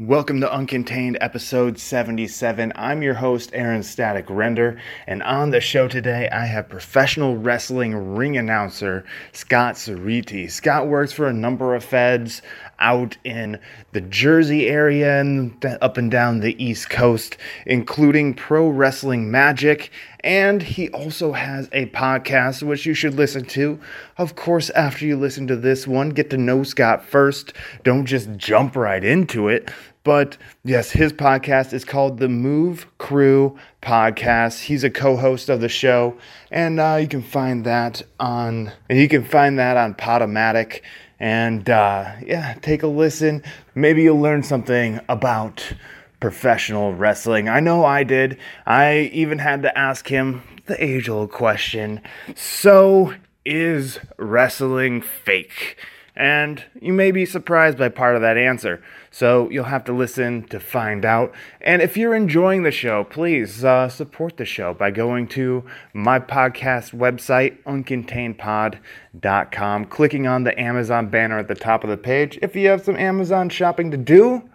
Welcome to Uncontained episode 77. I'm your host, Aaron Static Render, and on the show today, I have professional wrestling ring announcer Scott Cerriti. Scott works for a number of feds out in the Jersey area and up and down the East Coast, including Pro Wrestling Magic. And he also has a podcast, which you should listen to. Of course, after you listen to this one, get to know Scott first. Don't just jump right into it. But yes, his podcast is called the Move Crew Podcast. He's a co-host of the show, and uh, you can find that on and you can find that on Podomatic and uh, yeah, take a listen. Maybe you'll learn something about professional wrestling. I know I did. I even had to ask him the age old question So, is wrestling fake? And you may be surprised by part of that answer. So you'll have to listen to find out. And if you're enjoying the show, please uh, support the show by going to my podcast website, uncontainedpod.com, clicking on the Amazon banner at the top of the page. If you have some Amazon shopping to do,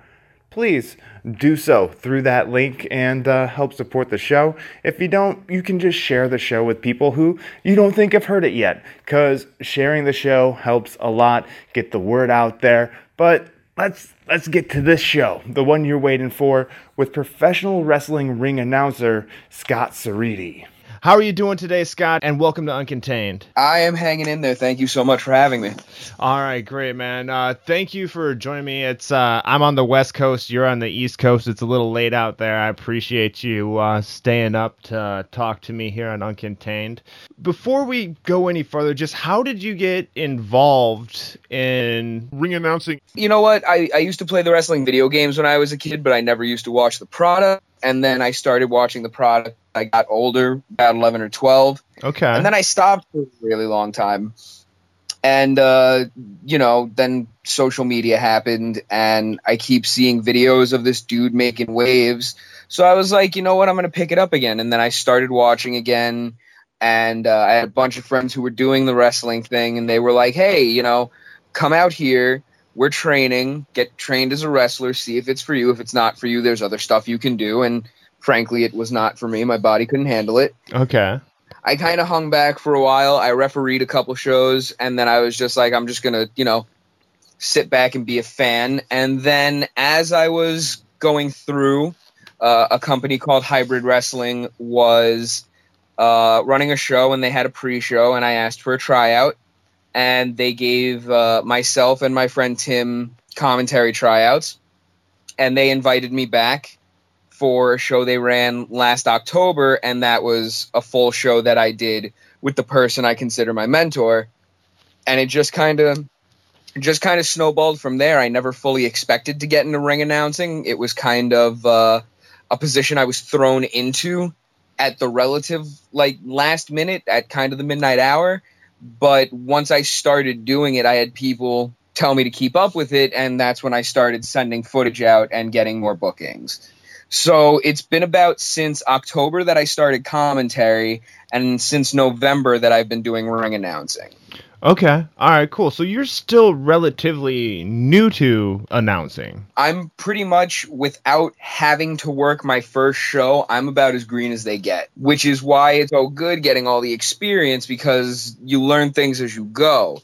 please do so through that link and uh, help support the show. If you don't, you can just share the show with people who you don't think have heard it yet, because sharing the show helps a lot get the word out there. But let's let's get to this show, the one you're waiting for, with professional wrestling ring announcer Scott Cerriti. How are you doing today, Scott? And welcome to Uncontained. I am hanging in there. Thank you so much for having me. All right, great, man. Uh, thank you for joining me. It's uh, I'm on the West Coast. You're on the East Coast. It's a little late out there. I appreciate you uh, staying up to talk to me here on Uncontained. Before we go any further, just how did you get involved in ring announcing? You know what? I, I used to play the wrestling video games when I was a kid, but I never used to watch the product. And then I started watching the product I got older, about 11 or 12. Okay. And then I stopped for a really long time. And, uh, you know, then social media happened, and I keep seeing videos of this dude making waves. So I was like, you know what, I'm going to pick it up again. And then I started watching again. And uh, I had a bunch of friends who were doing the wrestling thing, and they were like, hey, you know, come out here. We're training. Get trained as a wrestler. See if it's for you. If it's not for you, there's other stuff you can do. And frankly, it was not for me. My body couldn't handle it. Okay. I kind of hung back for a while. I refereed a couple shows, and then I was just like, I'm just gonna, you know, sit back and be a fan. And then as I was going through, uh, a company called Hybrid Wrestling was uh, running a show, and they had a pre-show, and I asked for a tryout, and they gave uh, myself and my friend Tim commentary tryouts, and they invited me back for a show they ran last October, and that was a full show that I did with the person I consider my mentor. And it just kind of just kind of snowballed from there. I never fully expected to get into ring announcing. It was kind of uh, a position I was thrown into at the relative like last minute at kind of the midnight hour. But once I started doing it, I had people tell me to keep up with it, and that's when I started sending footage out and getting more bookings. So it's been about since October that I started commentary, and since November that I've been doing ring announcing. Okay. All right, cool. So you're still relatively new to announcing. I'm pretty much without having to work my first show, I'm about as green as they get, which is why it's so good getting all the experience because you learn things as you go.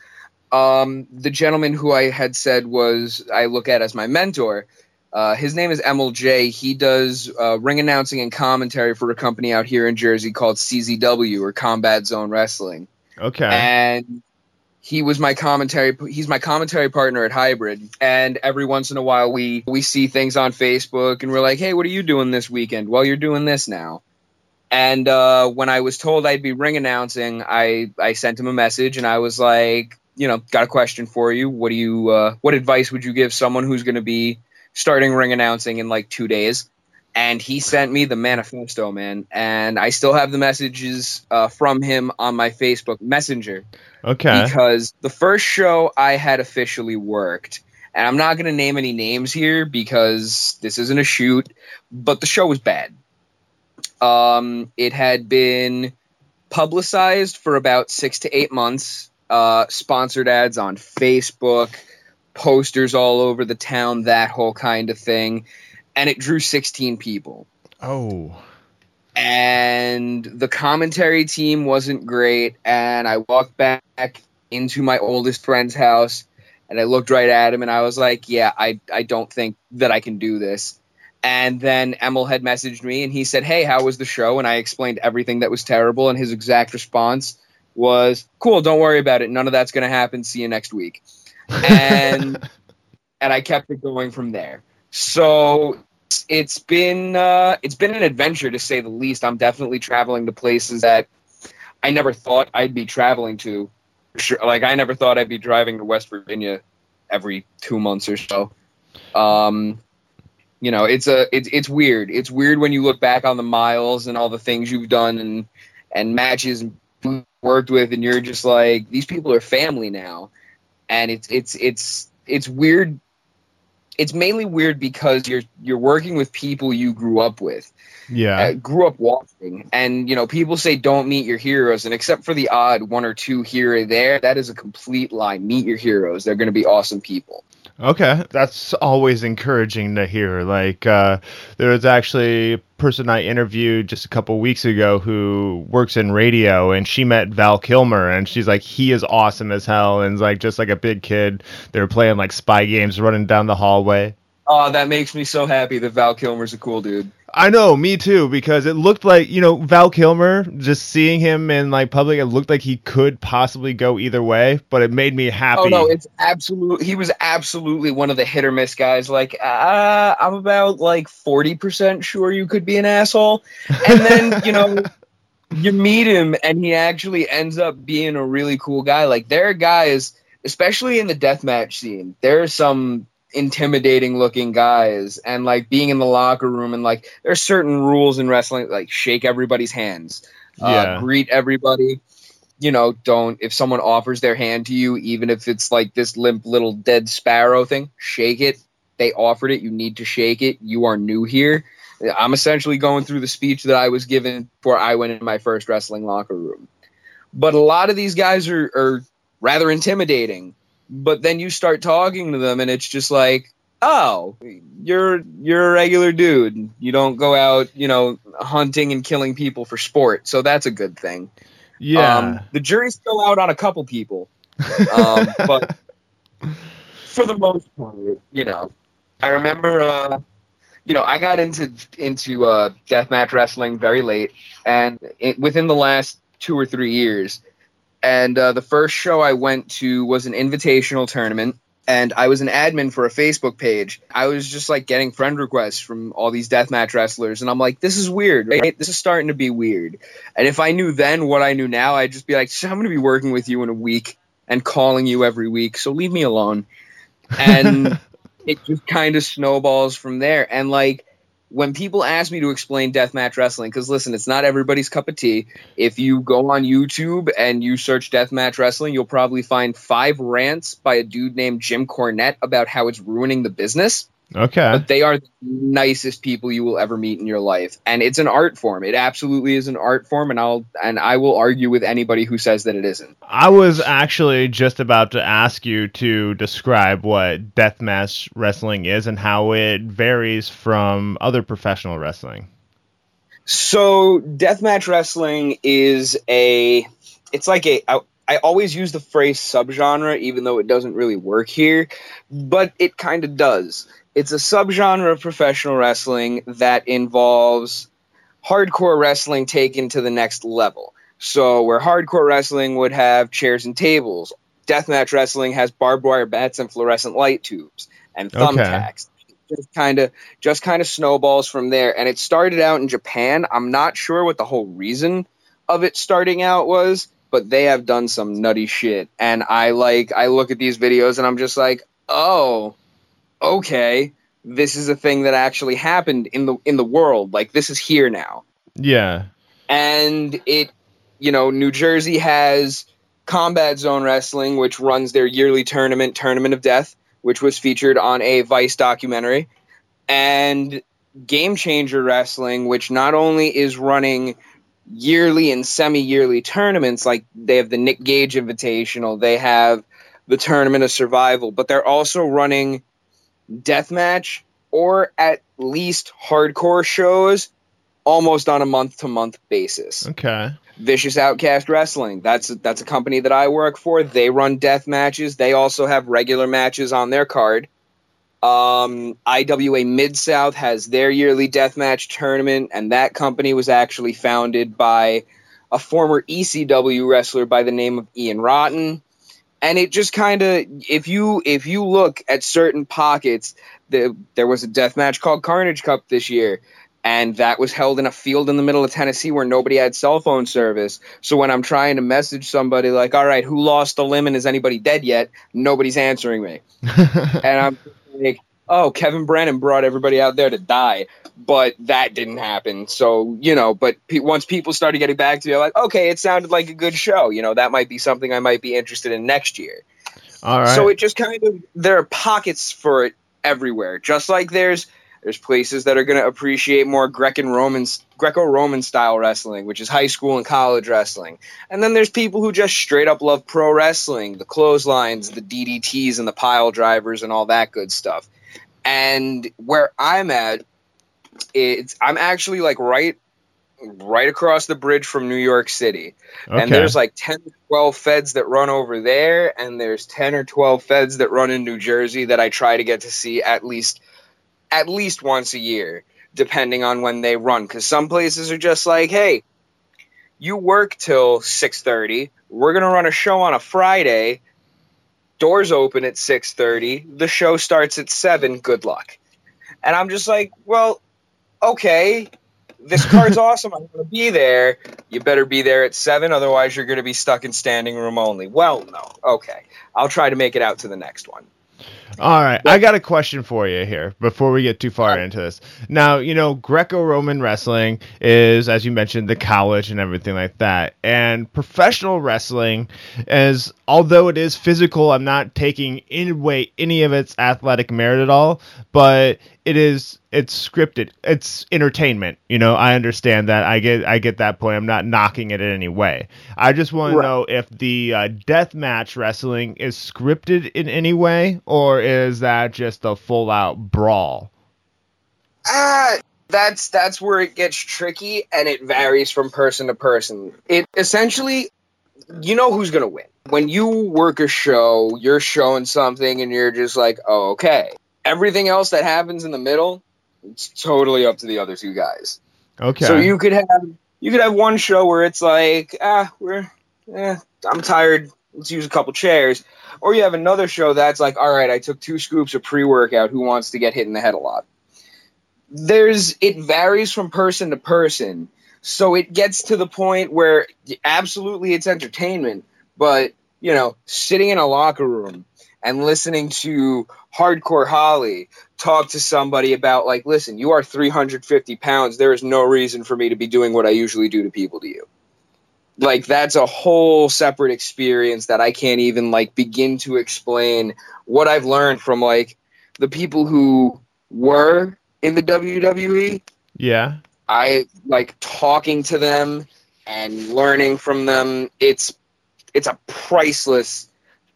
Um, the gentleman who I had said was I look at as my mentor uh, his name is Emil Jay. He does uh, ring announcing and commentary for a company out here in Jersey called CZW or Combat Zone Wrestling. Okay. And he was my commentary. He's my commentary partner at Hybrid. And every once in a while, we we see things on Facebook, and we're like, "Hey, what are you doing this weekend?" Well, you're doing this now. And uh, when I was told I'd be ring announcing, I I sent him a message, and I was like, you know, got a question for you. What do you? Uh, what advice would you give someone who's going to be starting ring announcing in like two days. And he sent me the manifesto, man. And I still have the messages uh, from him on my Facebook Messenger. Okay. Because the first show I had officially worked, and I'm not going to name any names here because this isn't a shoot, but the show was bad. Um, it had been publicized for about six to eight months, uh, sponsored ads on Facebook, posters all over the town, that whole kind of thing. And it drew 16 people. Oh. And the commentary team wasn't great. And I walked back into my oldest friend's house and I looked right at him and I was like, yeah, I, I don't think that I can do this. And then Emil had messaged me and he said, Hey, how was the show? And I explained everything that was terrible. And his exact response was, Cool, don't worry about it. None of that's going to happen. See you next week. And, and I kept it going from there. So it's been, uh, it's been an adventure to say the least. I'm definitely traveling to places that I never thought I'd be traveling to. Sure. Like, I never thought I'd be driving to West Virginia every two months or so. Um, you know it's a it's it's weird it's weird when you look back on the miles and all the things you've done and and matches and worked with and you're just like these people are family now and it's it's it's it's weird it's mainly weird because you're you're working with people you grew up with. Yeah. Uh, grew up watching. And you know people say don't meet your heroes and except for the odd one or two here or there that is a complete lie. Meet your heroes. They're going to be awesome people Okay, that's always encouraging to hear. Like, uh, there was actually a person I interviewed just a couple weeks ago who works in radio, and she met Val Kilmer, and she's like, he is awesome as hell, and like just like a big kid. They were playing like spy games, running down the hallway. Oh, that makes me so happy that Val Kilmer's a cool dude. I know, me too, because it looked like you know Val Kilmer. Just seeing him in like public, it looked like he could possibly go either way, but it made me happy. Oh no, it's absolute. He was absolutely one of the hit or miss guys. Like, uh, I'm about like forty percent sure you could be an asshole, and then you know. you meet him and he actually ends up being a really cool guy. Like there are guys, especially in the deathmatch scene, there are some intimidating looking guys and like being in the locker room and like there's certain rules in wrestling like shake everybody's hands uh, greet everybody. You know don't if someone offers their hand to you even if it's like this limp little dead sparrow thing shake it. They offered it. You need to shake it. You are new here. I'm essentially going through the speech that i was given before i went in my first wrestling locker room. But a lot of these guys are, are rather intimidating but then you start talking to them and it's just like oh you're you're a regular dude. You don't go out you know hunting and killing people for sport. So that's a good thing. Yeah. Um, the jury's still out on a couple people. Um, but for the most part you know i remember uh, you know i got into into uh, deathmatch wrestling very late and it, within the last two or three years and uh, the first show I went to was an invitational tournament. And I was an admin for a Facebook page. I was just like getting friend requests from all these deathmatch wrestlers. And I'm like, this is weird, right? This is starting to be weird. And if I knew then what I knew now, I'd just be like, I'm going to be working with you in a week and calling you every week. So leave me alone. And it just kind of snowballs from there. And like, when people ask me to explain deathmatch wrestling, because listen, it's not everybody's cup of tea. If you go on YouTube and you search deathmatch wrestling, you'll probably find five rants by a dude named Jim Cornette about how it's ruining the business. Okay. But they are the nicest people you will ever meet in your life. And it's an art form. It absolutely is an art form and I'll and I will argue with anybody who says that it isn't. I was actually just about to ask you to describe what deathmatch wrestling is and how it varies from other professional wrestling. So, deathmatch wrestling is a it's like a I, I always use the phrase subgenre even though it doesn't really work here, but it kind of does it's a subgenre of professional wrestling that involves hardcore wrestling taken to the next level. So, where hardcore wrestling would have chairs and tables, deathmatch wrestling has barbed wire bats and fluorescent light tubes and thumbtacks. Okay. Just kind of, just kind of snowballs from there. And it started out in Japan. I'm not sure what the whole reason of it starting out was, but they have done some nutty shit. And I like, I look at these videos and I'm just like, oh, okay, this is a thing that actually happened in the in the world. Like this is here now. Yeah. And it, you know, New Jersey has Combat Zone Wrestling, which runs their yearly tournament, Tournament of Death, which was featured on a Vice documentary, and Game Changer Wrestling, which not only is running yearly and semi-yearly tournaments, like they have the Nick Gage Invitational, they have the tournament of survival, but they're also running deathmatch or at least hardcore shows almost on a month to month basis. Okay. Vicious Outcast Wrestling. That's that's a company that I work for. They run death matches. They also have regular matches on their card. Um, IWA Mid South has their yearly death match tournament, and that company was actually founded by a former ECW wrestler by the name of Ian Rotten. And it just kind of, if you if you look at certain pockets, the, there was a death match called Carnage Cup this year and that was held in a field in the middle of Tennessee where nobody had cell phone service. So when I'm trying to message somebody like, "All right, who lost a limb and is anybody dead yet?" nobody's answering me, and I'm like, "Oh, Kevin Brennan brought everybody out there to die." But that didn't happen. So, you know, but pe- once people started getting back to me, I'm like, okay, it sounded like a good show. You know, that might be something I might be interested in next year. All right. So it just kind of, there are pockets for it everywhere. Just like there's there's places that are going to appreciate more Greco-Roman Greco-Roman style wrestling, which is high school and college wrestling. And then there's people who just straight up love pro wrestling, the clotheslines, the DDTs and the pile drivers and all that good stuff. And where I'm at, it's I'm actually like right right across the bridge from New York City. okay. And there's like 10 to 12 feds that run over there and there's 10 or 12 feds that run in New Jersey that I try to get to see at least at least once a year, depending on when they run. Because some places are just like, hey, you work till six thirty. We're gonna run a show on a Friday. Doors open at six thirty. The show starts at seven. Good luck. And I'm just like, well, okay. This card's awesome. I'm going to be there. You better be there at seven, otherwise you're going to be stuck in standing room only. Well, no. Okay. I'll try to make it out to the next one. All right, I got a question for you here before we get too far into this. Now, you know, Greco-Roman wrestling is, as you mentioned, the college and everything like that, and professional wrestling is, although it is physical, I'm not taking in away any of its athletic merit at all, but it is it's scripted it's entertainment you know i understand that i get i get that point i'm not knocking it in any way i just want Right. to know if the uh, death match wrestling is scripted in any way or is that just a full out brawl Ah, that's that's where it gets tricky, and it varies from person to person. It essentially, you know who's gonna win when you work a show. You're showing something, and you're just like, oh, okay. Everything else that happens in the middle, it's totally up to the other two guys. okay So you could have you could have one show where it's like, ah, we're, eh, I'm tired. Let's use a couple chairs. Or you have another show that's like, all right, I took two scoops of pre-workout. Who wants to get hit in the head a lot? There's it varies from person to person. So it gets to the point where absolutely it's entertainment, but you know, sitting in a locker room and listening to Hardcore Holly talk to somebody about like, listen, you are 350 pounds. There is no reason for me to be doing what I usually do to people to you. Like that's a whole separate experience that I can't even like begin to explain what I've learned from like the people who were in the WWE. yeah I like talking to them and learning from them. It's it's a priceless,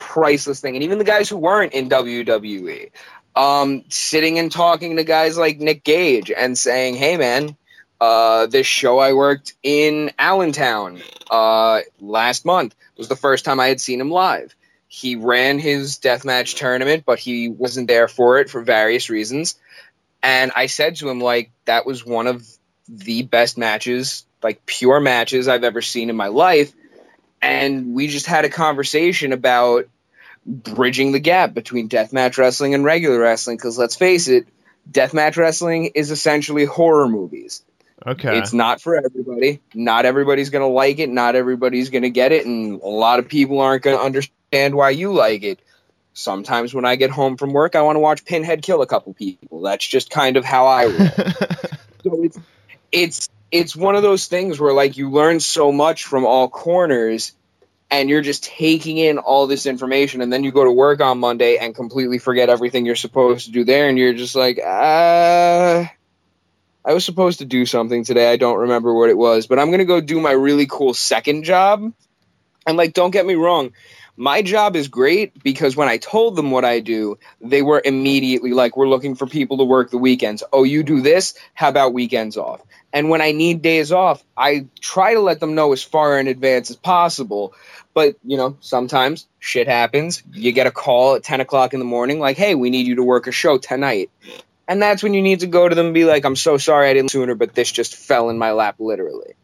priceless thing. And even the guys who weren't in WWE, um, sitting and talking to guys like Nick Gage and saying, "Hey, man, uh, this show I worked in Allentown uh, last month was the first time I had seen him live. He ran his deathmatch tournament, but he wasn't there for it for various reasons." And I said to him, like, that was one of the best matches, like pure matches I've ever seen in my life. And we just had a conversation about bridging the gap between deathmatch wrestling and regular wrestling. Because let's face it, deathmatch wrestling is essentially horror movies. okay It's not for everybody. Not everybody's going to like it. Not everybody's going to get it. And a lot of people aren't going to understand why you like it. Sometimes when I get home from work, I want to watch Pinhead kill a couple people. That's just kind of how I roll. so it's it's it's one of those things where like you learn so much from all corners and you're just taking in all this information and then you go to work on Monday and completely forget everything you're supposed to do there and you're just like uh I was supposed to do something today. I don't remember what it was, but I'm going to go do my really cool second job. And like don't get me wrong, My job is great because when I told them what I do, they were immediately like, We're looking for people to work the weekends. Oh, you do this? How about weekends off? And when I need days off, I try to let them know as far in advance as possible. But, you know, sometimes shit happens. You get a call at 10 o'clock in the morning, like, hey, we need you to work a show tonight. And that's when you need to go to them and be like, I'm so sorry I didn't sooner, but this just fell in my lap literally.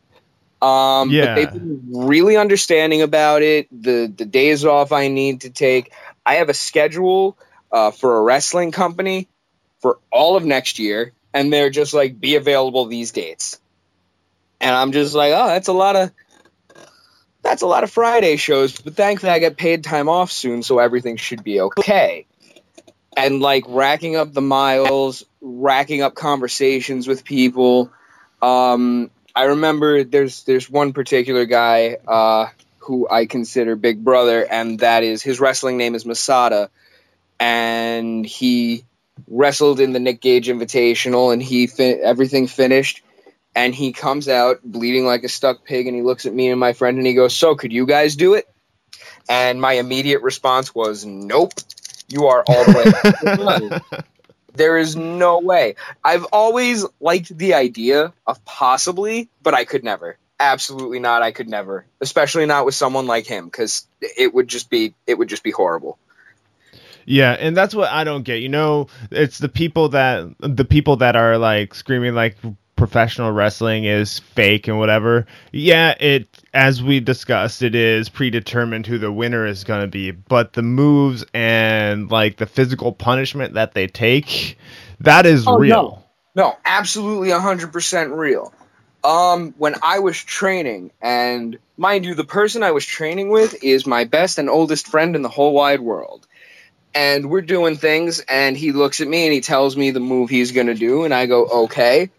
Um, Yeah. But they've been really understanding about it. The the days off I need to take. I have a schedule uh, for a wrestling company for all of next year, and they're just like, be available these dates. And I'm just like, oh, that's a lot of that's a lot of Friday shows. But thankfully, I get paid time off soon, so everything should be okay. And like racking up the miles, racking up conversations with people. Um, I remember there's there's one particular guy uh, who I consider big brother, and that is his wrestling name is Masada, and he wrestled in the Nick Gage Invitational, and he everything finished, and he comes out bleeding like a stuck pig, and he looks at me and my friend, and he goes, "So could you guys do it?" And my immediate response was, "Nope, you are all the way." There is no way. I've always liked the idea of possibly, but I could never. Absolutely not. I could never, especially not with someone like him, because it would just be it would just be horrible. Yeah, and that's what I don't get. You know, it's the people that the people that are like screaming like professional wrestling is fake and whatever. Yeah, it as we discussed, it is predetermined who the winner is going to be, but the moves and like the physical punishment that they take, that is Oh, real. No, absolutely 100% real. Um, when I was training, and mind you, the person I was training with is my best and oldest friend in the whole wide world. And we're doing things, and he looks at me and he tells me the move he's going to do, and I go, okay.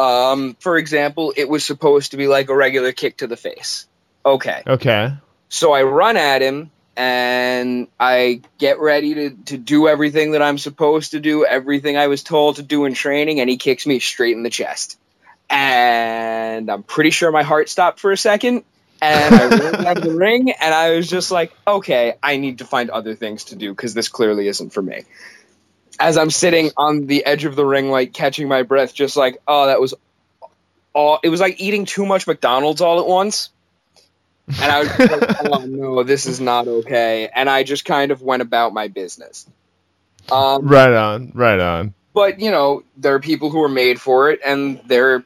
Um, for example, it was supposed to be like a regular kick to the face. Okay. Okay. So I run at him and I get ready to, to do everything that I'm supposed to do, everything I was told to do in training, and he kicks me straight in the chest. And I'm pretty sure my heart stopped for a second. And I ran out of the ring, and I was just like, okay, I need to find other things to do because this clearly isn't for me. As I'm sitting on the edge of the ring, like catching my breath, just like, oh, that was all. It was like eating too much McDonald's all at once and I was like, oh no, this is not okay. And I just kind of went about my business. Um, Right on. Right on. but you know, there are people who are made for it, and there,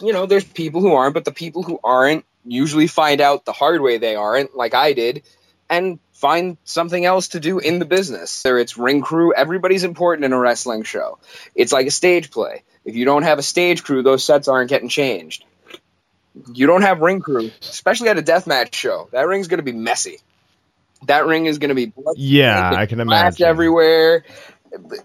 you know, there's people who aren't. But the people who aren't usually find out the hard way they aren't, like I did, and find something else to do in the business. There, it's ring crew. Everybody's important in a wrestling show. It's like a stage play. If you don't have a stage crew, those sets aren't getting changed. You don't have ring crew, especially at a deathmatch show. That ring's going to be messy. That ring is going to be blood Yeah, I can imagine. everywhere.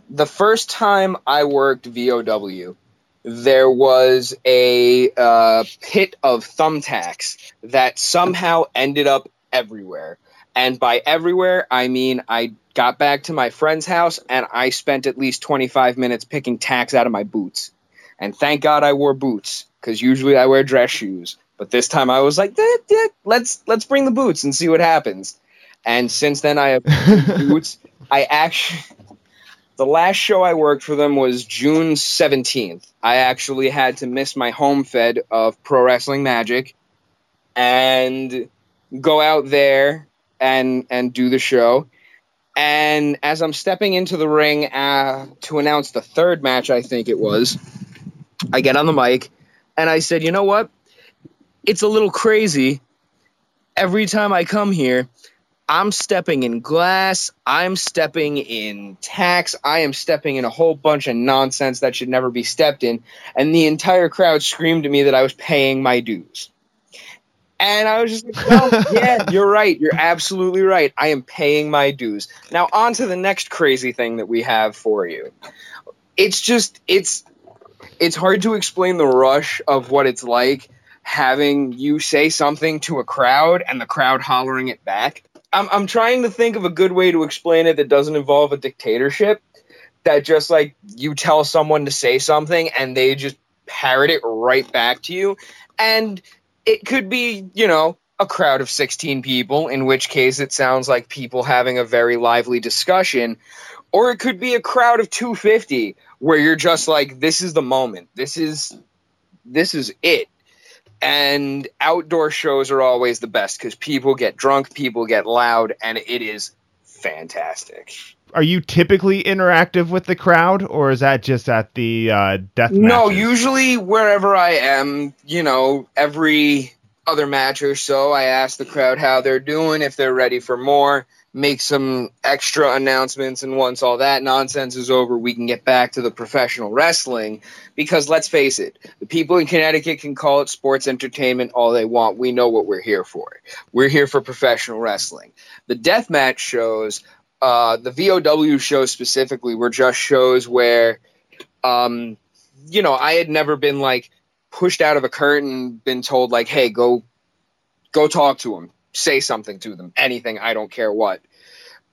The first time I worked VOW, there was a uh, pit of thumbtacks that somehow ended up everywhere. And by everywhere, I mean I got back to my friend's house and I spent at least 25 minutes picking tacks out of my boots. And thank God I wore boots because usually I wear dress shoes. But this time I was like, "Eh, eh, let's let's bring the boots and see what happens. And since then I have boots. I actually the last show I worked for them was June 17th. I actually had to miss my home fed of Pro Wrestling Magic and go out there and and do the show. And as I'm stepping into the ring uh, to announce the third match, I think it was, I get on the mic and I said, "You know what? It's a little crazy. Every time I come here, I'm stepping in glass. I'm stepping in tacks. I am stepping in a whole bunch of nonsense that should never be stepped in. And the entire crowd screamed at me that I was paying my dues. And I was just like, well, yeah, you're right. You're absolutely right. I am paying my dues. Now, on to the next crazy thing that we have for you. It's just, it's, it's hard to explain the rush of what it's like having you say something to a crowd and the crowd hollering it back. I'm I'm trying to think of a good way to explain it that doesn't involve a dictatorship. That just like you tell someone to say something and they just parrot it right back to you. And it could be, you know, a crowd of 16 people, in which case it sounds like people having a very lively discussion, or it could be a crowd of 250 where you're just like this is the moment. This is this is it. And outdoor shows are always the best cuz people get drunk, people get loud and it is fantastic. Are you typically interactive with the crowd or is that just at the uh death No, matches? usually wherever I am, you know, every other match or so, I ask the crowd how they're doing, if they're ready for more, make some extra announcements, and once all that nonsense is over, we can get back to the professional wrestling. Because let's face it, the people in Connecticut can call it sports entertainment all they want. We know what we're here for. We're here for professional wrestling. The death match shows, uh, the VOW shows specifically, were just shows where, um, you know, I had never been like pushed out of a curtain, been told like, "Hey, go, go talk to them, say something to them, anything. I don't care what."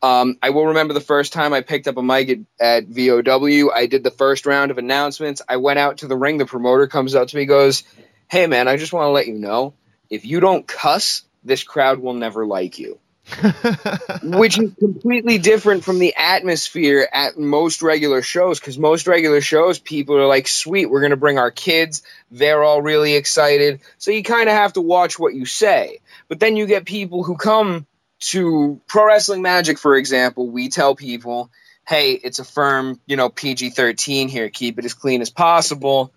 Um, I will remember the first time I picked up a mic at, at VOW. I did the first round of announcements. I went out to the ring. The promoter comes up to me, goes, "Hey, man, I just want to let you know, if you don't cuss, this crowd will never like you." which is completely different from the atmosphere at most regular shows because most regular shows people are like sweet we're going to bring our kids. They're all really excited. So you kind of have to watch what you say. But then you get people who come to pro wrestling magic for example. We tell people hey it's a firm you know pg-13 here. Keep it as clean as possible.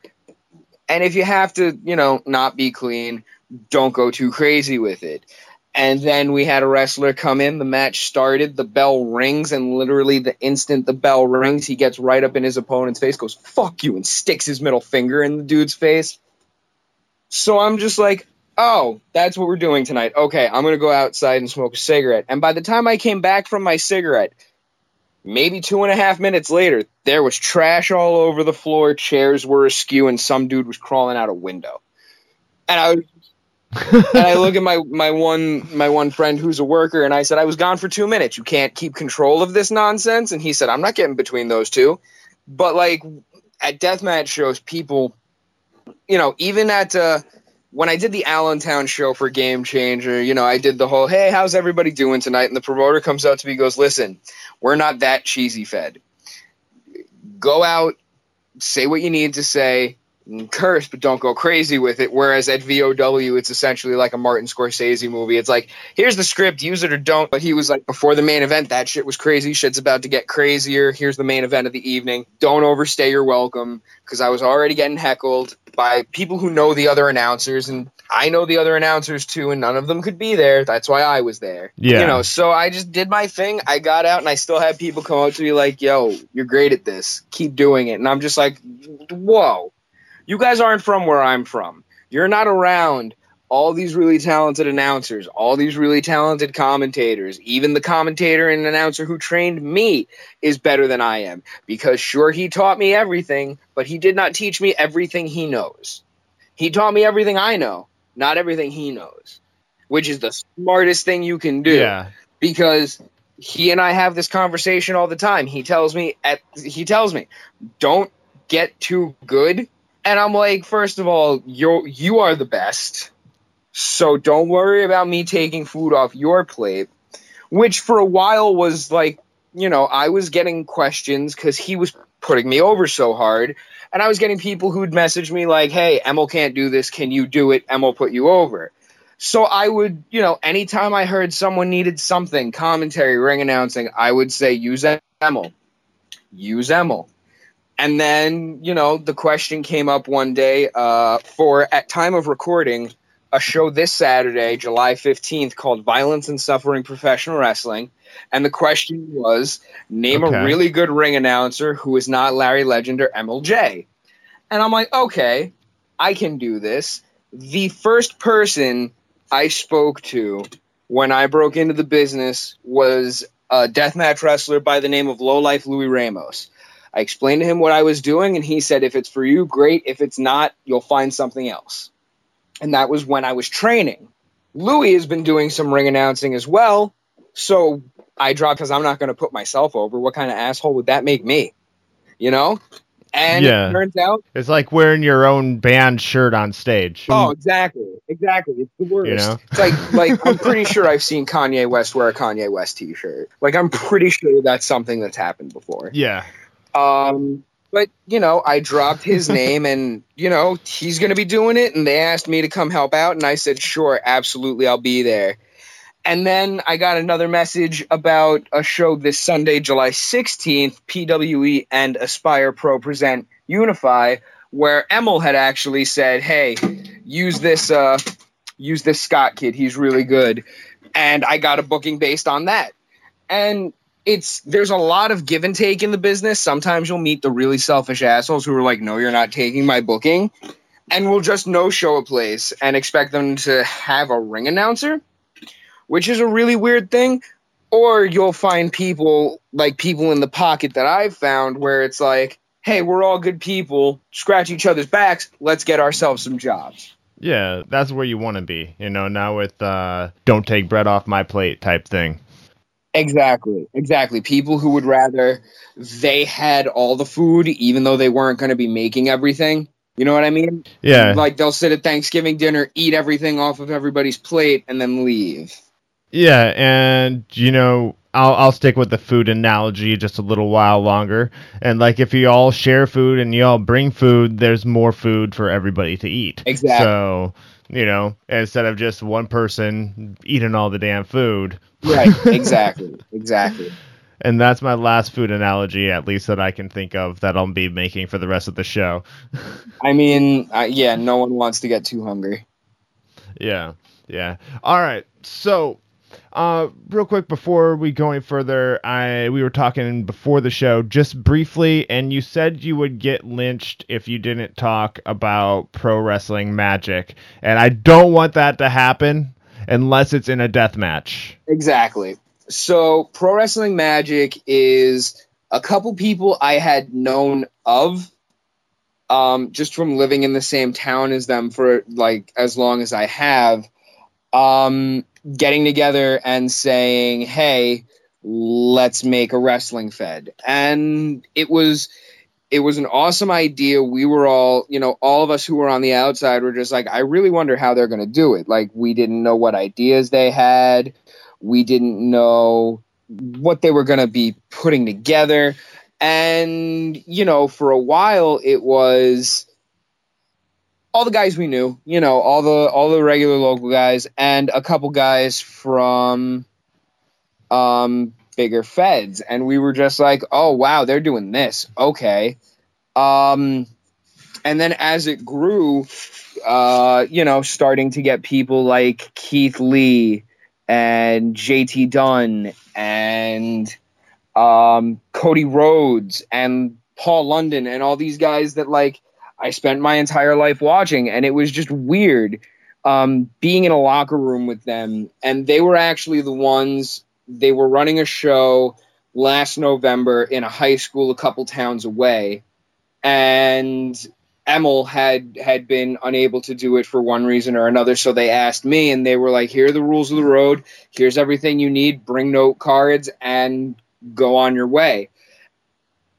And if you have to you know not be clean don't go too crazy with it and then we had a wrestler come in. The match started. The bell rings, and literally the instant the bell rings, he gets right up in his opponent's face, goes "fuck you," and sticks his middle finger in the dude's face. So I'm just like, "Oh, that's what we're doing tonight." Okay, I'm gonna go outside and smoke a cigarette. And by the time I came back from my cigarette, maybe two and a half minutes later, there was trash all over the floor. Chairs were askew, and some dude was crawling out a window. And I was and I look at my my one my one friend who's a worker, and I said I was gone for two minutes. You can't keep control of this nonsense. And he said I'm not getting between those two. But like at deathmatch shows, people, you know, even at uh, when I did the Allentown show for Game Changer, you know, I did the whole hey, how's everybody doing tonight? And the promoter comes out to me, goes, listen, we're not that cheesy fed. Go out, say what you need to say curse, but don't go crazy with it. Whereas at VOW, it's essentially like a Martin Scorsese movie. It's like, here's the script, use it or don't. But he was like, before the main event, that shit was crazy. Shit's about to get crazier. Here's the main event of the evening. Don't overstay your welcome. Because I was already getting heckled by people who know the other announcers. And I know the other announcers too, and none of them could be there. That's why I was there. Yeah. You know, so I just did my thing. I got out, and I still had people come up to me like, yo, you're great at this. Keep doing it. And I'm just like, whoa you guys aren't from where I'm from. You're not around all these really talented announcers, all these really talented commentators. Even the commentator and announcer who trained me is better than I am because sure he taught me everything, but he did not teach me everything he knows. He taught me everything I know, not everything he knows, which is the smartest thing you can do yeah. because he and I have this conversation all the time. He tells me at he tells me, "Don't get too good." And I'm like, first of all, you you are the best. So don't worry about me taking food off your plate. Which for a while was like, you know, I was getting questions because he was putting me over so hard. And I was getting people who'd message me like, hey, Emil can't do this. Can you do it? Emil put you over. So I would, you know, anytime I heard someone needed something, commentary, ring announcing, I would say, use Emil. Use Emil. And then, you know, the question came up one day uh, for, at time of recording, a show this Saturday, July 15th, called Violence and Suffering Professional Wrestling. And the question was name Okay. a really good ring announcer who is not Larry Legend or MLJ. And I'm like, okay, I can do this. The first person I spoke to when I broke into the business was a deathmatch wrestler by the name of Low Life Louis Ramos. I explained to him what I was doing, and he said, if it's for you, great. If it's not, you'll find something else. And that was when I was training. Louis has been doing some ring announcing as well. So I dropped because I'm not going to put myself over. What kind of asshole would that make me? You know? And Yeah. it turns out, It's like wearing your own band shirt on stage. oh, exactly, exactly. It's the worst. You know? It's like, like I'm pretty sure I've seen Kanye West wear a Kanye West T-shirt. Like I'm pretty sure that's something that's happened before. Yeah. Um, but you know, I dropped his name, and you know, he's going to be doing it. And they asked me to come help out, and I said, sure, absolutely, I'll be there. And then I got another message about a show this Sunday, July 16th. PWE and Aspire Pro present Unify, where Emil had actually said, "Hey, use this, uh, use this Scott kid. He's really good." And I got a booking based on that. And it's there's a lot of give and take in the business. Sometimes you'll meet the really selfish assholes who are like, "No, you're not taking my booking," and will just no show a place and expect them to have a ring announcer, which is a really weird thing. Or you'll find people like people in the pocket that I've found where it's like, "Hey, we're all good people. Scratch each other's backs. Let's get ourselves some jobs." Yeah, that's where you want to be. You know, now with uh don't take bread off my plate type thing. Exactly, exactly. People who would rather they had all the food, even though they weren't going to be making everything. You know what I mean? Yeah. Like they'll sit at Thanksgiving dinner, eat everything off of everybody's plate, and then leave. Yeah, and you know, I'll I'll stick with the food analogy just a little while longer. And like if you all share food and you all bring food, there's more food for everybody to eat. Exactly. So, you know, instead of just one person eating all the damn food. Right. exactly. Exactly. And that's my last food analogy, at least that I can think of that I'll be making for the rest of the show. I mean, uh, yeah, no one wants to get too hungry. Yeah, yeah. All right. So, uh, real quick before we go any further, I we were talking before the show just briefly, and you said you would get lynched if you didn't talk about pro wrestling magic, and I don't want that to happen unless it's in a death match. Exactly. So, Pro Wrestling Magic is a couple people I had known of um, just from living in the same town as them for like as long as I have, um, getting together and saying, "Hey, let's make a wrestling fed," and it was it was an awesome idea. We were all, you know, all of us who were on the outside were just like, I really wonder how they're going to do it. Like, we didn't know what ideas they had. We didn't know what they were going to be putting together. And, you know, for a while it was all the guys we knew, you know, all the all the regular local guys and a couple guys from um bigger feds and we were just like, "Oh, wow, they're doing this." Okay. Um and then as it grew, uh, you know, starting to get people like Keith Lee and JT Dunn and um, Cody Rhodes and Paul London and all these guys that like I spent my entire life watching, and it was just weird um, being in a locker room with them. And they were actually the ones. They were running a show last November in a high school a couple towns away, and Emil had had been unable to do it for one reason or another. So they asked me, and they were like, "Here are the rules of the road. Here's everything you need. Bring note cards and go on your way."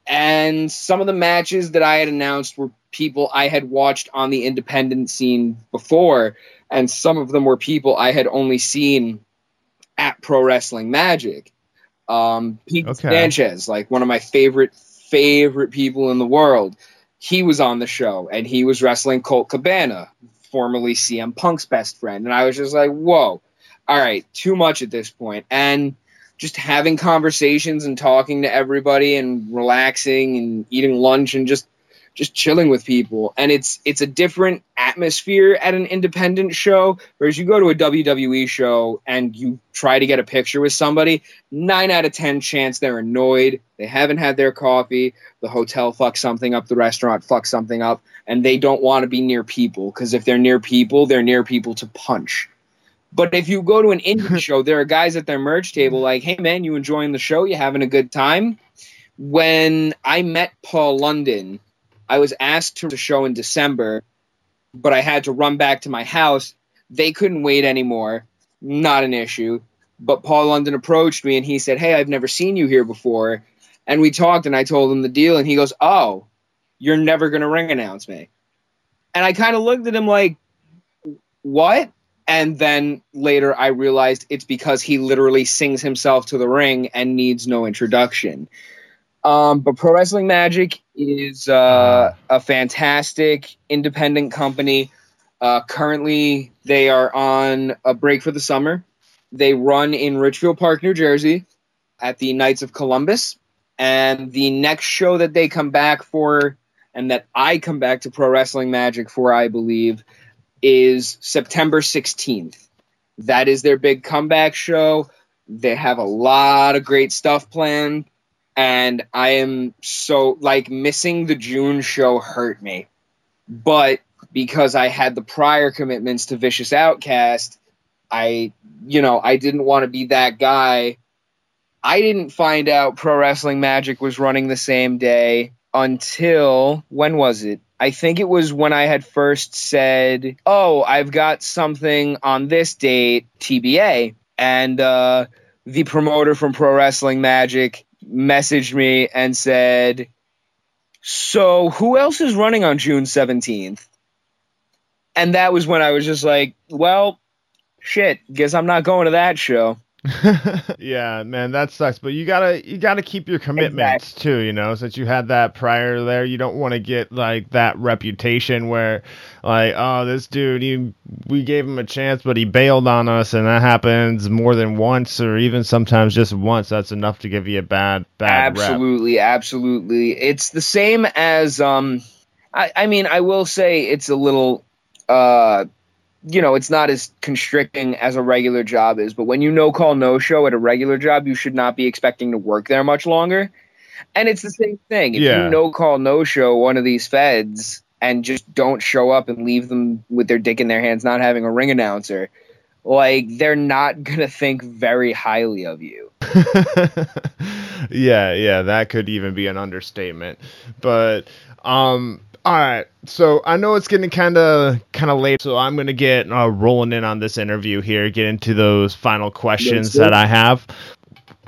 And some of the matches that I had announced were people I had watched on the independent scene before, and some of them were people I had only seen at Pro Wrestling Magic. Um, Pete Okay. Sanchez, like one of my favorite favorite people in the world, he was on the show and he was wrestling Colt Cabana, formerly CM Punk's best friend, and I was just like, whoa, all right, too much at this point, and just having conversations and talking to everybody and relaxing and eating lunch and just just chilling with people. And it's it's a different atmosphere at an independent show. Whereas you go to a WWE show and you try to get a picture with somebody 9 out of 10 chance they're annoyed. They haven't had their coffee. The hotel fucks something up. The restaurant fucks something up. And they don't want to be near people. Because if they're near people they're near people to punch. But if you go to an indie show, there are guys at their merch table like, "Hey man, you enjoying the show? You having a good time?" When I met Paul London, I was asked to show in December, but I had to run back to my house. They couldn't wait anymore. Not an issue. But Paul London approached me and he said, "Hey, I've never seen you here before." And we talked and I told him the deal and he goes, "Oh, you're never going to ring announce me. And I kind of looked at him like, what? And then later I realized it's because he literally sings himself to the ring and needs no introduction. Um, but Pro Wrestling Magic is uh, a fantastic independent company. Uh, currently, they are on a break for the summer. They run in Ridgefield Park, New Jersey, at the Knights of Columbus. And the next show that they come back for, and that I come back to Pro Wrestling Magic for, I believe, is September 16th. That is their big comeback show. They have a lot of great stuff planned and I am so like missing the June show hurt me. But because I had the prior commitments to Vicious Outcast, I you know, I didn't want to be that guy. I didn't find out Pro Wrestling Magic was running the same day until when was it? I think it was when I had first said, "Oh, I've got something on this date, TBA." And uh the promoter from Pro Wrestling Magic messaged me and said, So who else is running on June 17th? And that was when I was just like, Well, shit, guess I'm not going to that show. yeah, man, that sucks. But you gotta you gotta keep your commitments exactly. too. You know, since you had that prior there, you don't want to get like that reputation where, like, oh, this dude, he we gave him a chance, but he bailed on us, and that happens more than once, or even sometimes just once. That's enough to give you a bad bad. Absolutely, rep. absolutely. It's the same as um, I I mean, I will say it's a little uh you know, it's not as constricting as a regular job is. But when you no call, no show at a regular job, you should not be expecting to work there much longer. And it's the same thing. If yeah. you no call, no show one of these feds and just don't show up and leave them with their dick in their hands, not having a ring announcer, like they're not gonna think very highly of you. yeah, yeah, that could even be an understatement. But um all right, so I know it's getting kind of kind of late, so I'm gonna get uh, rolling in on this interview here, get into those final questions that I have.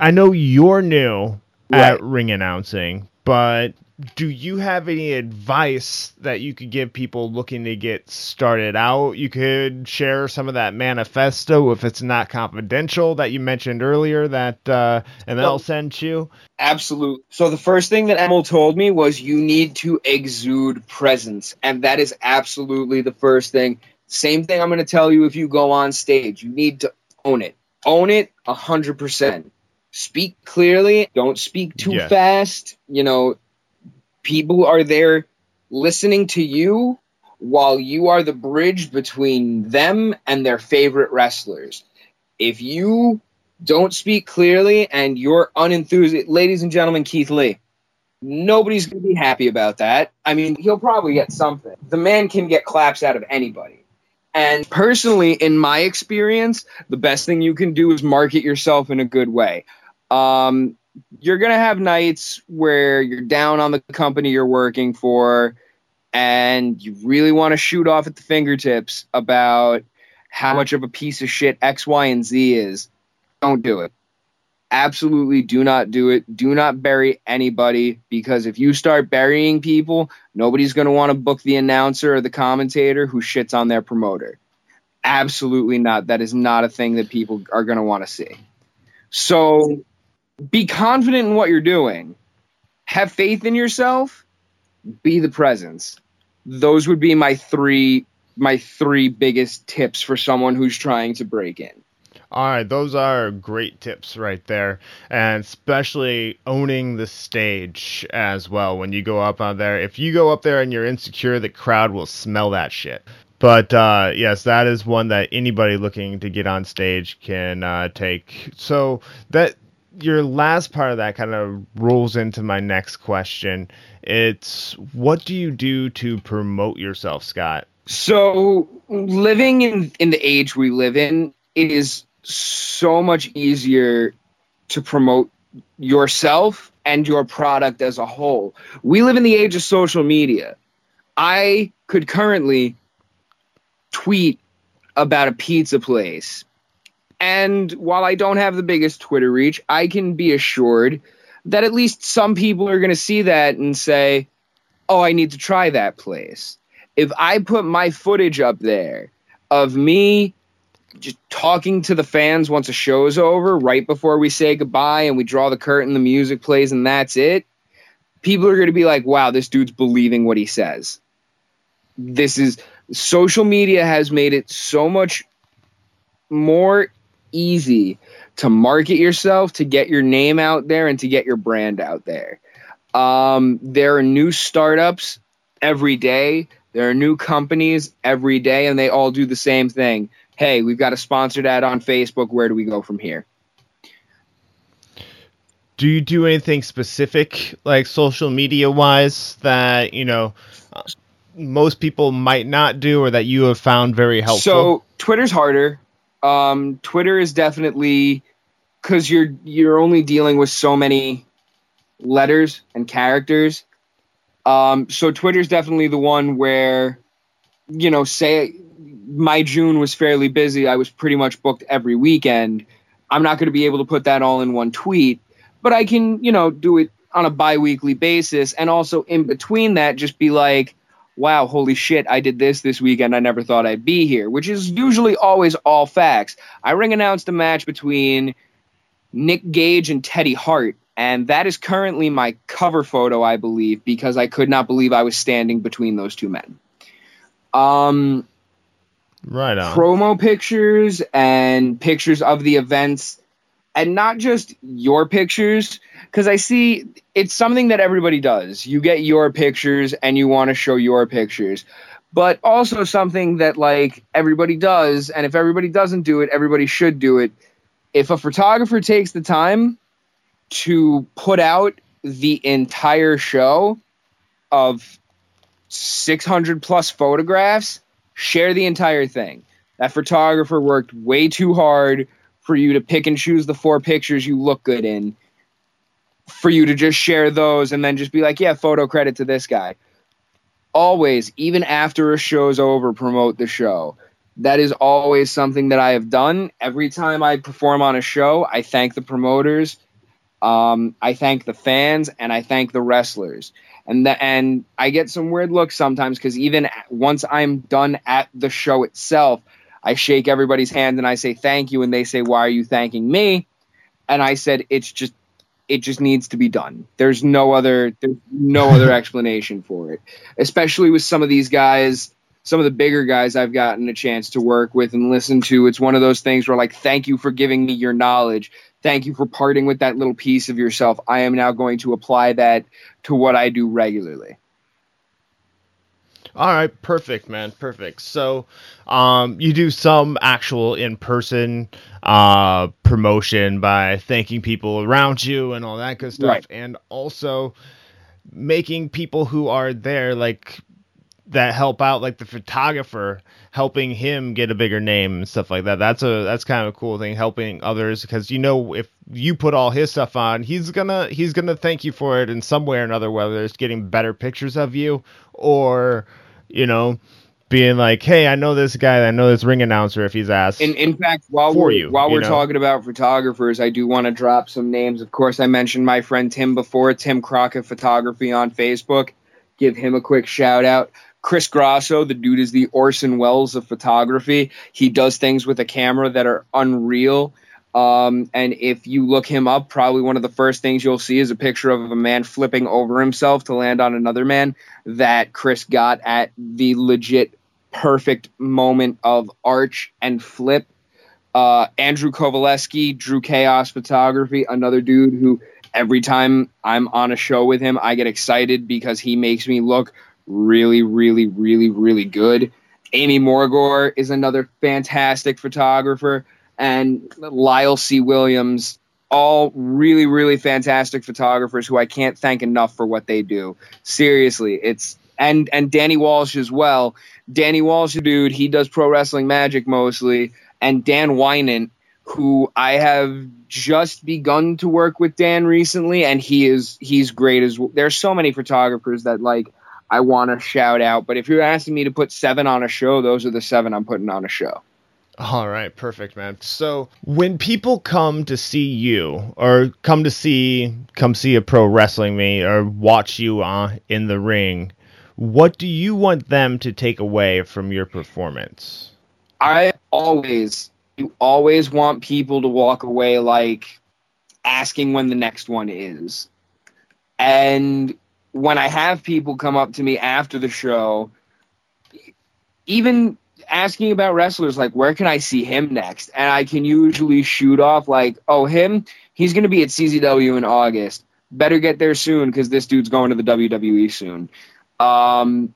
I know you're new right. at ring announcing, but do you have any advice that you could give people looking to get started out? You could share some of that manifesto if it's not confidential that you mentioned earlier that uh, Emil well, sent you. Absolutely. So the first thing that Emil told me was you need to exude presence, and that is absolutely the first thing. Same thing I'm going to tell you if you go on stage. You need to own it. Own it a hundred percent. Speak clearly. Don't speak too yes. fast. You know, people are there listening to you while you are the bridge between them and their favorite wrestlers. If you don't speak clearly and you're unenthusiastic, ladies and gentlemen, Keith Lee, nobody's going to be happy about that. I mean, he'll probably get something. The man can get claps out of anybody. And personally, in my experience, the best thing you can do is market yourself in a good way. Um, you're going to have nights where you're down on the company you're working for and you really want to shoot off at the fingertips about how much of a piece of shit X, Y, and Z is. Don't do it. Absolutely do not do it. Do not bury anybody because if you start burying people, nobody's going to want to book the announcer or the commentator who shits on their promoter. Absolutely not. That is not a thing that people are going to want to see. So be confident in what you're doing. Have faith in yourself. Be the presence. Those would be my three my three biggest tips for someone who's trying to break in. All right, those are great tips right there, and especially owning the stage as well. When you go up on there, if you go up there and you're insecure, the crowd will smell that shit. But uh, yes, that is one that anybody looking to get on stage can uh, take. So that your last part of that kind of rolls into my next question. It's what do you do to promote yourself, Scott? So, living in in the age we live in, it is so much easier to promote yourself and your product as a whole. We live in the age of social media. I could currently tweet about a pizza place and while I don't have the biggest Twitter reach, I can be assured that at least some people are going to see that and say, oh, I need to try that place. If I put my footage up there of me just talking to the fans once a show's over, right before we say goodbye and we draw the curtain, the music plays, and that's it, people are going to be like, wow, this dude's believing what he says. This is social media has made it so much more easy to market yourself, to get your name out there, and to get your brand out there. Um, there are new startups every day. There are new companies every day, and they all do the same thing. Hey, we've got a sponsored ad on Facebook. Where do we go from here? Do you do anything specific, like social media wise, that you know uh, most people might not do, or that you have found very helpful? So Twitter's harder. Um, Twitter is definitely because you're you're only dealing with so many letters and characters. Um, so Twitter's definitely the one where, you know, say my June was fairly busy. I was pretty much booked every weekend. I'm not going to be able to put that all in one tweet, but I can, you know, do it on a bi-weekly basis and also in between that just be like, wow, holy shit, I did this this weekend. I never thought I'd be here, which is usually always all facts. I ring announced a match between Nick Gage and Teddy Hart and that is currently my cover photo, I believe, because I could not believe I was standing between those two men. Um, right on. Promo pictures and pictures of the events, and not just your pictures, because I see it's something that everybody does. You get your pictures and you want to show your pictures, but also something that like everybody does, and if everybody doesn't do it, everybody should do it. If a photographer takes the time to put out the entire show of 600 plus photographs, share the entire thing. That photographer worked way too hard for you to pick and choose the four pictures you look good in, for you to just share those and then just be like, yeah, photo credit to this guy. Always, even after a show's over, promote the show. That is always something that I have done. Every time I perform on a show, I thank the promoters um, I thank the fans and I thank the wrestlers. And the, and I get some weird looks sometimes because even once I'm done at the show itself, I shake everybody's hand and I say thank you, and they say, "Why are you thanking me?" And I said, "It's just, it just needs to be done. There's no other, there's no other explanation for it. Especially with some of these guys, some of the bigger guys I've gotten a chance to work with and listen to. It's one of those things where like, thank you for giving me your knowledge. Thank you for parting with that little piece of yourself. I am now going to apply that to what I do regularly. All right, perfect, man, perfect. So, um, you do some actual in-person uh, promotion by thanking people around you and all that good stuff, right. and also making people who are there like that help out like the photographer helping him get a bigger name and stuff like that that's a that's kind of a cool thing helping others because you know if you put all his stuff on he's gonna he's gonna thank you for it in some way or another whether it's getting better pictures of you or you know being like hey i know this guy i know this ring announcer if he's asked in, in fact while we're you, while we're know? talking about photographers i do want to drop some names of course i mentioned my friend tim before tim crockett photography on facebook give him a quick shout out Chris Grosso, the dude is the Orson Welles of photography. He does things with a camera that are unreal. Um, and if you look him up, probably one of the first things you'll see is a picture of a man flipping over himself to land on another man that Chris got at the legit perfect moment of arch and flip. Uh, Andrew Kovaleski, Drew Chaos Photography, another dude who every time I'm on a show with him, I get excited because he makes me look really, really, really, really good. Amy Morgor is another fantastic photographer, and Lyle C. Williams, all really, really fantastic photographers who I can't thank enough for what they do. Seriously, it's and and Danny Walsh as well. Danny Walsh, dude, he does pro wrestling magic mostly, and Dan Wynant, who I have just begun to work with Dan recently, and he is he's great as well. There's so many photographers that like I want to shout out. But if you're asking me to put seven on a show, those are the seven I'm putting on a show. All right, perfect, man. So when people come to see you, or come to see, come see a pro wrestling me, or watch you uh, in the ring, what do you want them to take away from your performance? I always, you always want people to walk away like asking when the next one is. And when I have people come up to me after the show, even asking about wrestlers like where can I see him next? And I can usually shoot off like, oh, him, he's going to be at CZW in August. Better get there soon because this dude's going to the WWE soon. Um,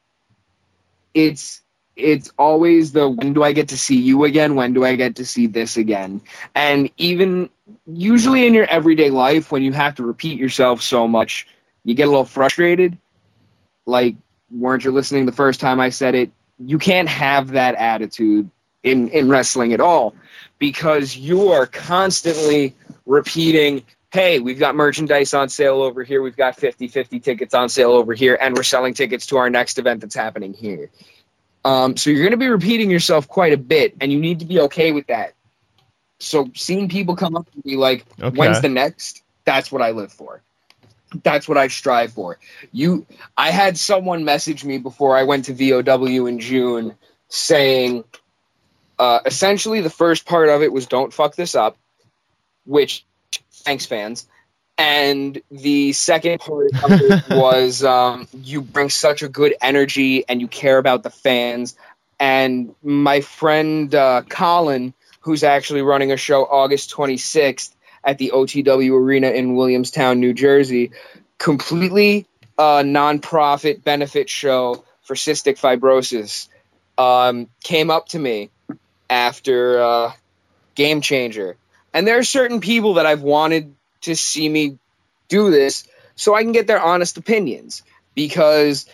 it's it's always the when do I get to see you again? When do I get to see this again? And even usually in your everyday life, when you have to repeat yourself so much, you get a little frustrated. Like, weren't you listening the first time I said it? You can't have that attitude in in wrestling at all because you are constantly repeating hey we've got merchandise on sale over here. We've got 50-50 tickets on sale over here and we're selling tickets to our next event that's happening here. Um, so you're going to be repeating yourself quite a bit and you need to be okay with that. So seeing people come up and be like okay. when's the next? That's what i live for that's what I strive for. You, I had someone message me before I went to VOW in June saying, uh, essentially, the first part of it was "Don't fuck this up," which thanks fans, and the second part of it was um, you bring such a good energy and you care about the fans. And my friend uh, Colin, who's actually running a show August 26th, at the OTW Arena in Williamstown, New Jersey. Completely uh, nonprofit benefit show for cystic fibrosis. Um, came up to me after uh, Game Changer. And there are certain people that I've wanted to see me do this so I can get their honest opinions. Because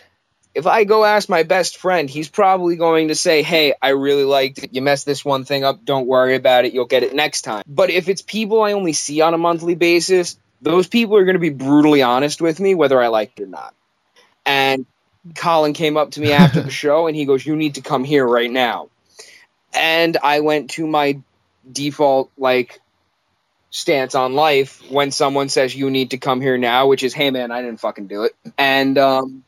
if I go ask my best friend, he's probably going to say, Hey, I really liked it. You messed this one thing up. Don't worry about it. You'll get it next time. But if it's people I only see on a monthly basis, those people are going to be brutally honest with me, whether I like it or not. And Colin came up to me after the show and he goes, You need to come here right now. And I went to my default, like, stance on life when someone says you need to come here now, which is, hey man, I didn't fucking do it. And um,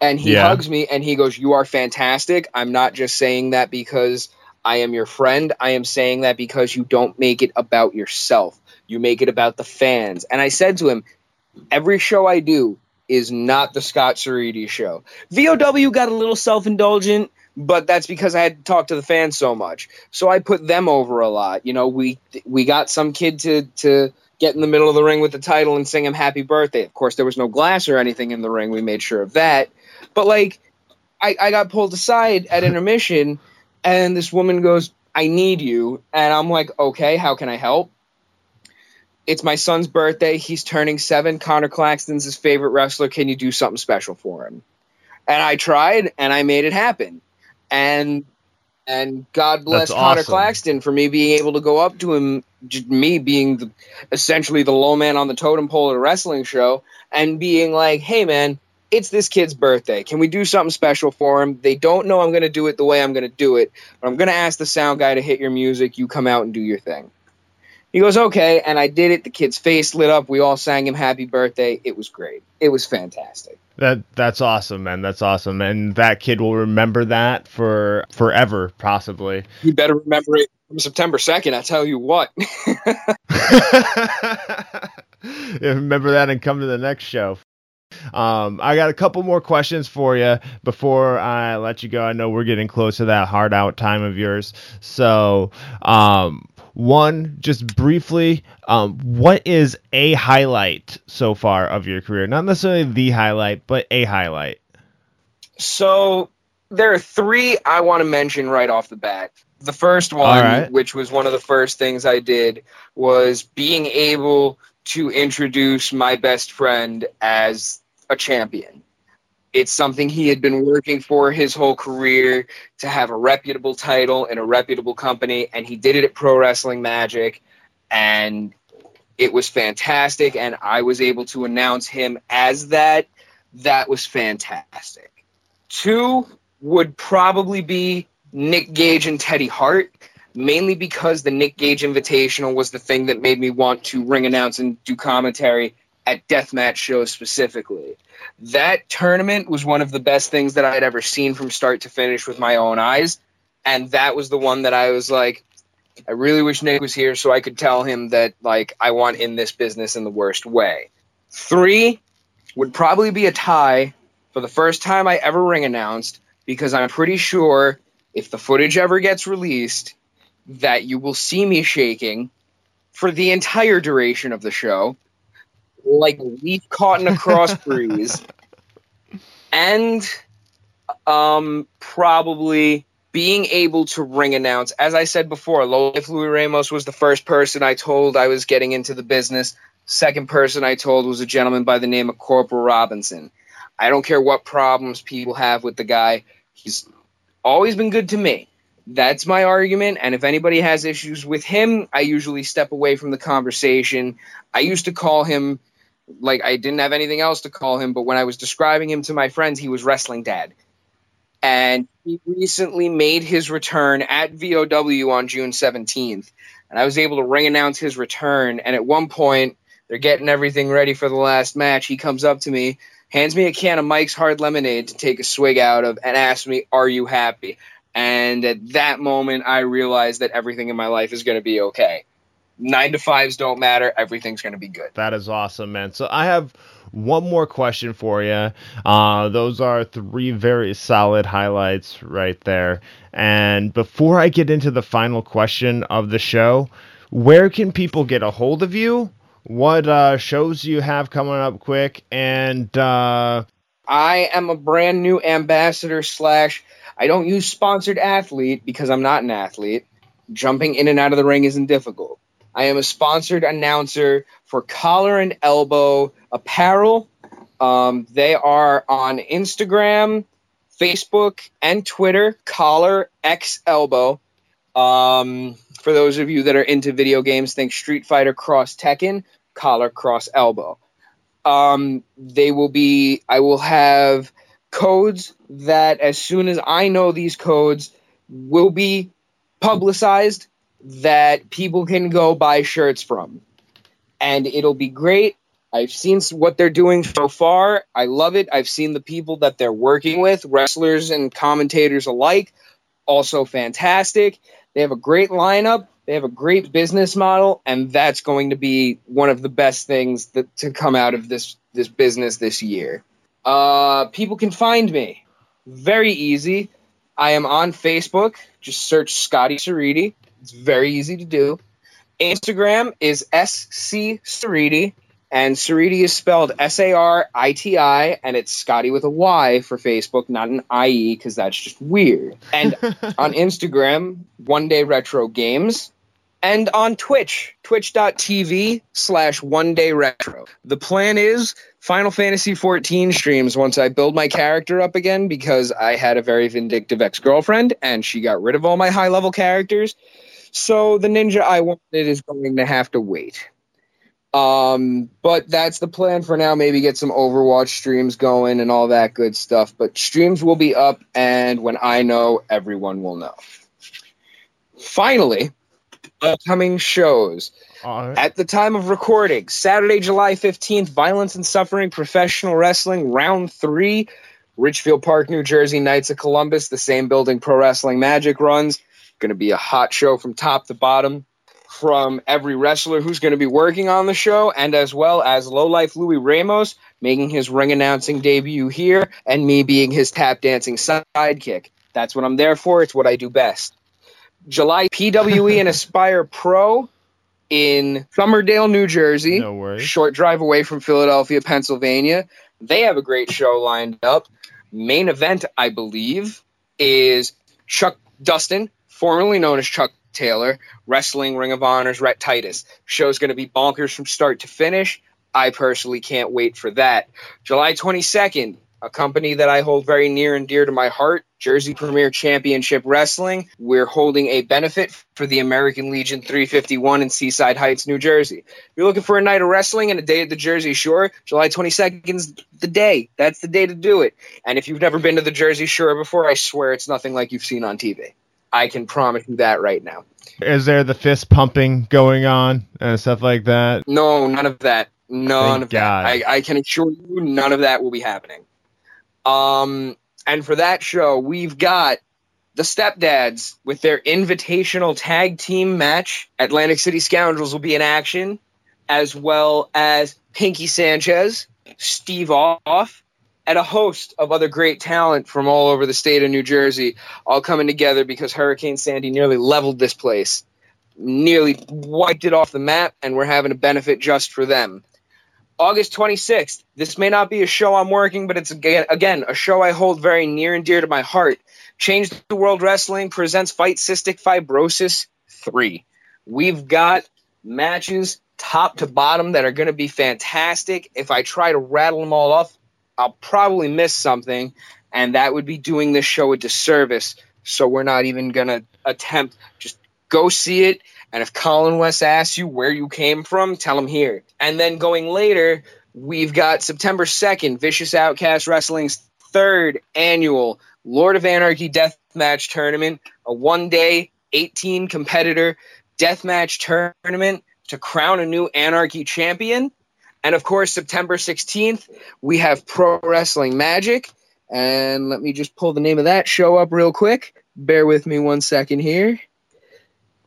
and he yeah. hugs me and he goes, You are fantastic. I'm not just saying that because I am your friend. I am saying that because you don't make it about yourself. You make it about the fans. And I said to him, Every show I do is not the Scott Sariti show. VOW got a little self indulgent, but that's because I had to talk to the fans so much. So I put them over a lot. You know, we we got some kid to to get in the middle of the ring with the title and sing him happy birthday. Of course, there was no glass or anything in the ring. We made sure of that. But like, I, I got pulled aside at intermission, and this woman goes, "I need you," and I'm like, "Okay, how can I help?" It's my son's birthday. He's turning seven. Connor Claxton's his favorite wrestler. Can you do something special for him? And I tried, and I made it happen. And and God bless That's Connor awesome. Claxton for me being able to go up to him, me being the, essentially the low man on the totem pole at a wrestling show, and being like, "Hey, man, it's this kid's birthday. Can we do something special for him? They don't know I'm going to do it the way I'm going to do it, but I'm going to ask the sound guy to hit your music. You come out and do your thing. He goes, okay. And I did it. The kid's face lit up. We all sang him happy birthday. It was great. It was fantastic. That that's awesome, man. That's awesome. And that kid will remember that for forever, possibly. You better remember it from September 2nd. I tell you what. remember that and come to the next show. Um, I got a couple more questions for you before I let you go. I know we're getting close to that hard out time of yours. So, um, one, just briefly, um, what is a highlight so far of your career? Not necessarily the highlight, but a highlight. So, there are three I want to mention right off the bat. The first one, right. which was one of the first things I did, was being able to introduce my best friend as a champion. It's something he had been working for his whole career to have a reputable title in a reputable company, and he did it at Pro Wrestling Magic, and it was fantastic. And I was able to announce him as that. That was fantastic. Two would probably be Nick Gage and Teddy Hart. mainly because the Nick Gage Invitational was the thing that made me want to ring announce and do commentary at deathmatch shows specifically. That tournament was one of the best things that I had ever seen from start to finish with my own eyes. And that was the one that I was like, I really wish Nick was here so I could tell him that, like, I want in this business in the worst way. Three would probably be a tie for the first time I ever ring announced because I'm pretty sure if the footage ever gets released, that you will see me shaking for the entire duration of the show, like leaf caught in a cross breeze, and um, probably being able to ring announce. As I said before, Life Louis Ramos was the first person I told I was getting into the business. Second person I told was a gentleman by the name of Corporal Robinson. I don't care what problems people have with the guy. He's always been good to me. That's my argument. And if anybody has issues with him, I usually step away from the conversation. I used to call him like I didn't have anything else to call him, but when I was describing him to my friends, he was wrestling dad. And he recently made his return at VOW on June 17th. And I was able to ring announce his return. And at one point, they're getting everything ready for the last match. He comes up to me, hands me a can of Mike's Hard Lemonade to take a swig out of, and asks me, Are you happy? And at that moment, I realized that everything in my life is going to be okay. Nine to fives don't matter. Everything's going to be good. That is awesome, man. So I have one more question for you. Uh, those are three very solid highlights right there. And before I get into the final question of the show, where can people get a hold of you? What uh, shows you have coming up quick? And uh... I am a brand new ambassador slash I don't use sponsored athlete because I'm not an athlete. Jumping in and out of the ring isn't difficult. I am a sponsored announcer for Collar and Elbow Apparel. Um, they are on Instagram, Facebook, and Twitter. Collar X Elbow. Um, for those of you that are into video games, think Street Fighter Cross Tekken, Collar Cross Elbow. Um, they will be. I will have codes that as soon as I know these codes will be publicized that people can go buy shirts from. And it'll be great. I've seen what they're doing so far. I love it. I've seen the people that they're working with, wrestlers and commentators alike, also fantastic. They have a great lineup. They have a great business model, and that's going to be one of the best things that, to come out of this this business this year. Uh, people can find me very easy. I am on Facebook. Just search Scotty Sariti. It's very easy to do. Instagram is SC Sariti, and Sariti is spelled S A R I T I, and it's Scotty with a Y for Facebook, not an IE, because that's just weird. And on Instagram, One Day Retro Games, and on Twitch, twitch.tv slash One Day Retro. The plan is Final Fantasy 14 streams once I build my character up again because I had a very vindictive ex girlfriend and she got rid of all my high level characters. So the ninja I wanted is going to have to wait. Um, but that's the plan for now. Maybe get some Overwatch streams going and all that good stuff. But streams will be up, and when I know, everyone will know. Finally, upcoming shows. Right. At the time of recording, Saturday, July 15th, Violence and Suffering Professional Wrestling Round 3, Ridgefield Park, New Jersey, Knights of Columbus, the same building Pro Wrestling Magic runs. Going to be a hot show from top to bottom from every wrestler who's going to be working on the show, and as well as Low Life Louis Ramos making his ring announcing debut here, and me being his tap dancing sidekick. That's what I'm there for. It's what I do best. July, PWE and Aspire Pro in Somerdale, New Jersey. No worries. Short drive away from Philadelphia, Pennsylvania. They have a great show lined up. Main event, I believe, is Chuck Dustin, formerly known as Chuck Taylor, Wrestling Ring of Honor's Rhett Titus. Show's going to be bonkers from start to finish. I personally can't wait for that. July 22nd, a company that I hold very near and dear to my heart, Jersey Premier Championship Wrestling. We're holding a benefit for the American Legion 351 in Seaside Heights, New Jersey. If you're looking for a night of wrestling and a day at the Jersey Shore, July 22nd is the day. That's the day to do it. And if you've never been to the Jersey Shore before, I swear it's nothing like you've seen on TV. I can promise you that right now. Is there the fist pumping going on and stuff like that? No, none of that. None Thank of God. that. I, I can assure you, none of that will be happening. Um, and for that show, we've got the Stepdads with their invitational tag team match. Atlantic City Scoundrels will be in action, as well as Pinky Sanchez, Steve Off, and a host of other great talent from all over the state of New Jersey, all coming together because Hurricane Sandy nearly leveled this place, nearly wiped it off the map, and we're having a benefit just for them. August 26th. This may not be a show I'm working, but it's again, again a show I hold very near and dear to my heart. Change the World Wrestling presents Fight Cystic Fibrosis 3. We've got matches top to bottom that are going to be fantastic. If I try to rattle them all off, I'll probably miss something, and that would be doing this show a disservice. So we're not even to attempt. Just go see it. And if Colin West asks you where you came from, tell him here. And then going later, we've got September 2nd, Vicious Outcast Wrestling's third annual Lord of Anarchy Death Match Tournament, a one day, 18 competitor death match tournament to crown a new Anarchy champion. And of course, September 16th, we have Pro Wrestling Magic. And let me just pull the name of that show up real quick. Bear with me one second here.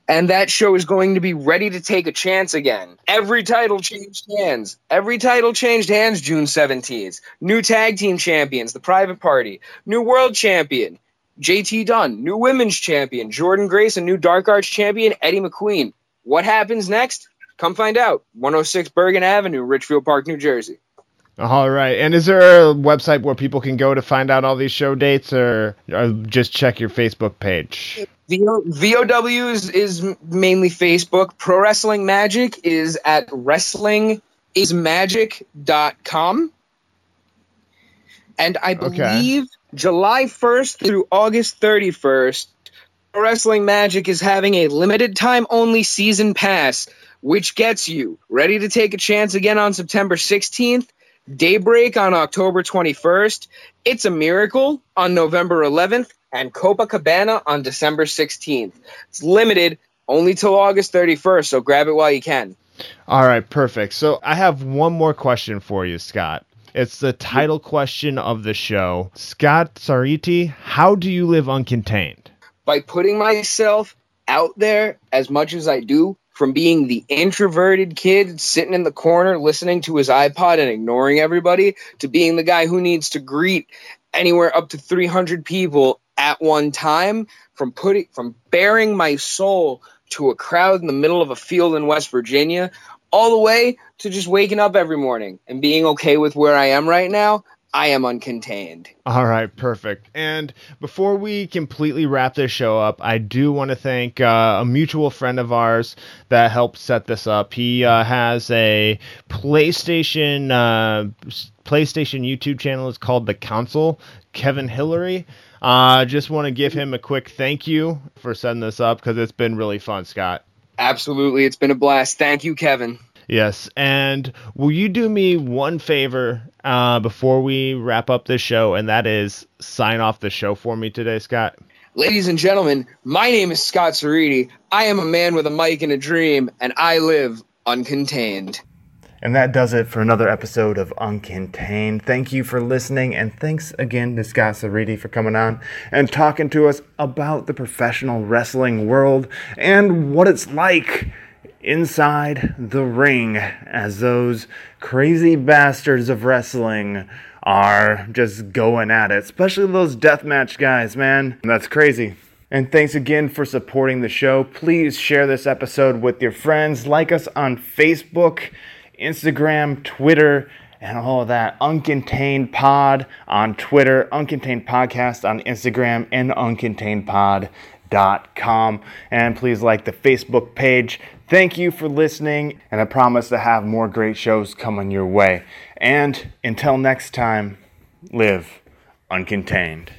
And that show is going to be ready to take a chance again. Every title changed hands. Every title changed hands June 17th. New tag team champions, the private party. New world champion, JT Dunn. New women's champion, Jordan Grace. And new dark arts champion, Eddie McQueen. What happens next? Come find out. 106 Bergen Avenue, Ridgefield Park, New Jersey. All right. And is there a website where people can go to find out all these show dates or, or just check your Facebook page? VO, VOW is, is mainly Facebook. Pro Wrestling Magic is at wrestlingismagic.com. And I Okay. believe July 1st through August 31st, Pro Wrestling Magic is having a limited time only season pass, which gets you ready to take a chance again on September 16th, Daybreak on October 21st, It's a Miracle on November 11th, and Copacabana on December 16th. It's limited only till August 31st, so grab it while you can. All right, perfect. So I have one more question for you, Scott. It's the title question of the show. Scott Sariti, how do you live uncontained? By putting myself out there as much as I do, from being the introverted kid sitting in the corner listening to his iPod and ignoring everybody, to being the guy who needs to greet anywhere up to 300 people at one time, from putting from bearing my soul to a crowd in the middle of a field in West Virginia, all the way to just waking up every morning and being okay with where I am right now. I am uncontained. All right, perfect. And before we completely wrap this show up, I do want to thank uh, a mutual friend of ours that helped set this up. He uh, has a PlayStation uh, PlayStation YouTube channel. It's called The Council. Kevin Hillary. Uh, just want to give him a quick thank you for setting this up because it's been really fun, Scott. Absolutely. It's been a blast. Thank you, Kevin. Yes, and will you do me one favor uh, before we wrap up this show, and that is sign off the show for me today, Scott? Ladies and gentlemen, my name is Scott Sariti. I am a man with a mic and a dream, and I live uncontained. And that does it for another episode of Uncontained. Thank you for listening, and thanks again to Scott Sariti for coming on and talking to us about the professional wrestling world and what it's like inside the ring as those crazy bastards of wrestling are just going at it, especially those deathmatch guys, man. That's crazy. And thanks again for supporting the show. Please share this episode with your friends. Like us on Facebook, Instagram, Twitter, and all of that. Uncontained Pod on Twitter, Uncontained Podcast on Instagram, and uncontainedpod.com. And please like the Facebook page. Thank you for listening, and I promise to have more great shows coming your way. And until next time, live uncontained.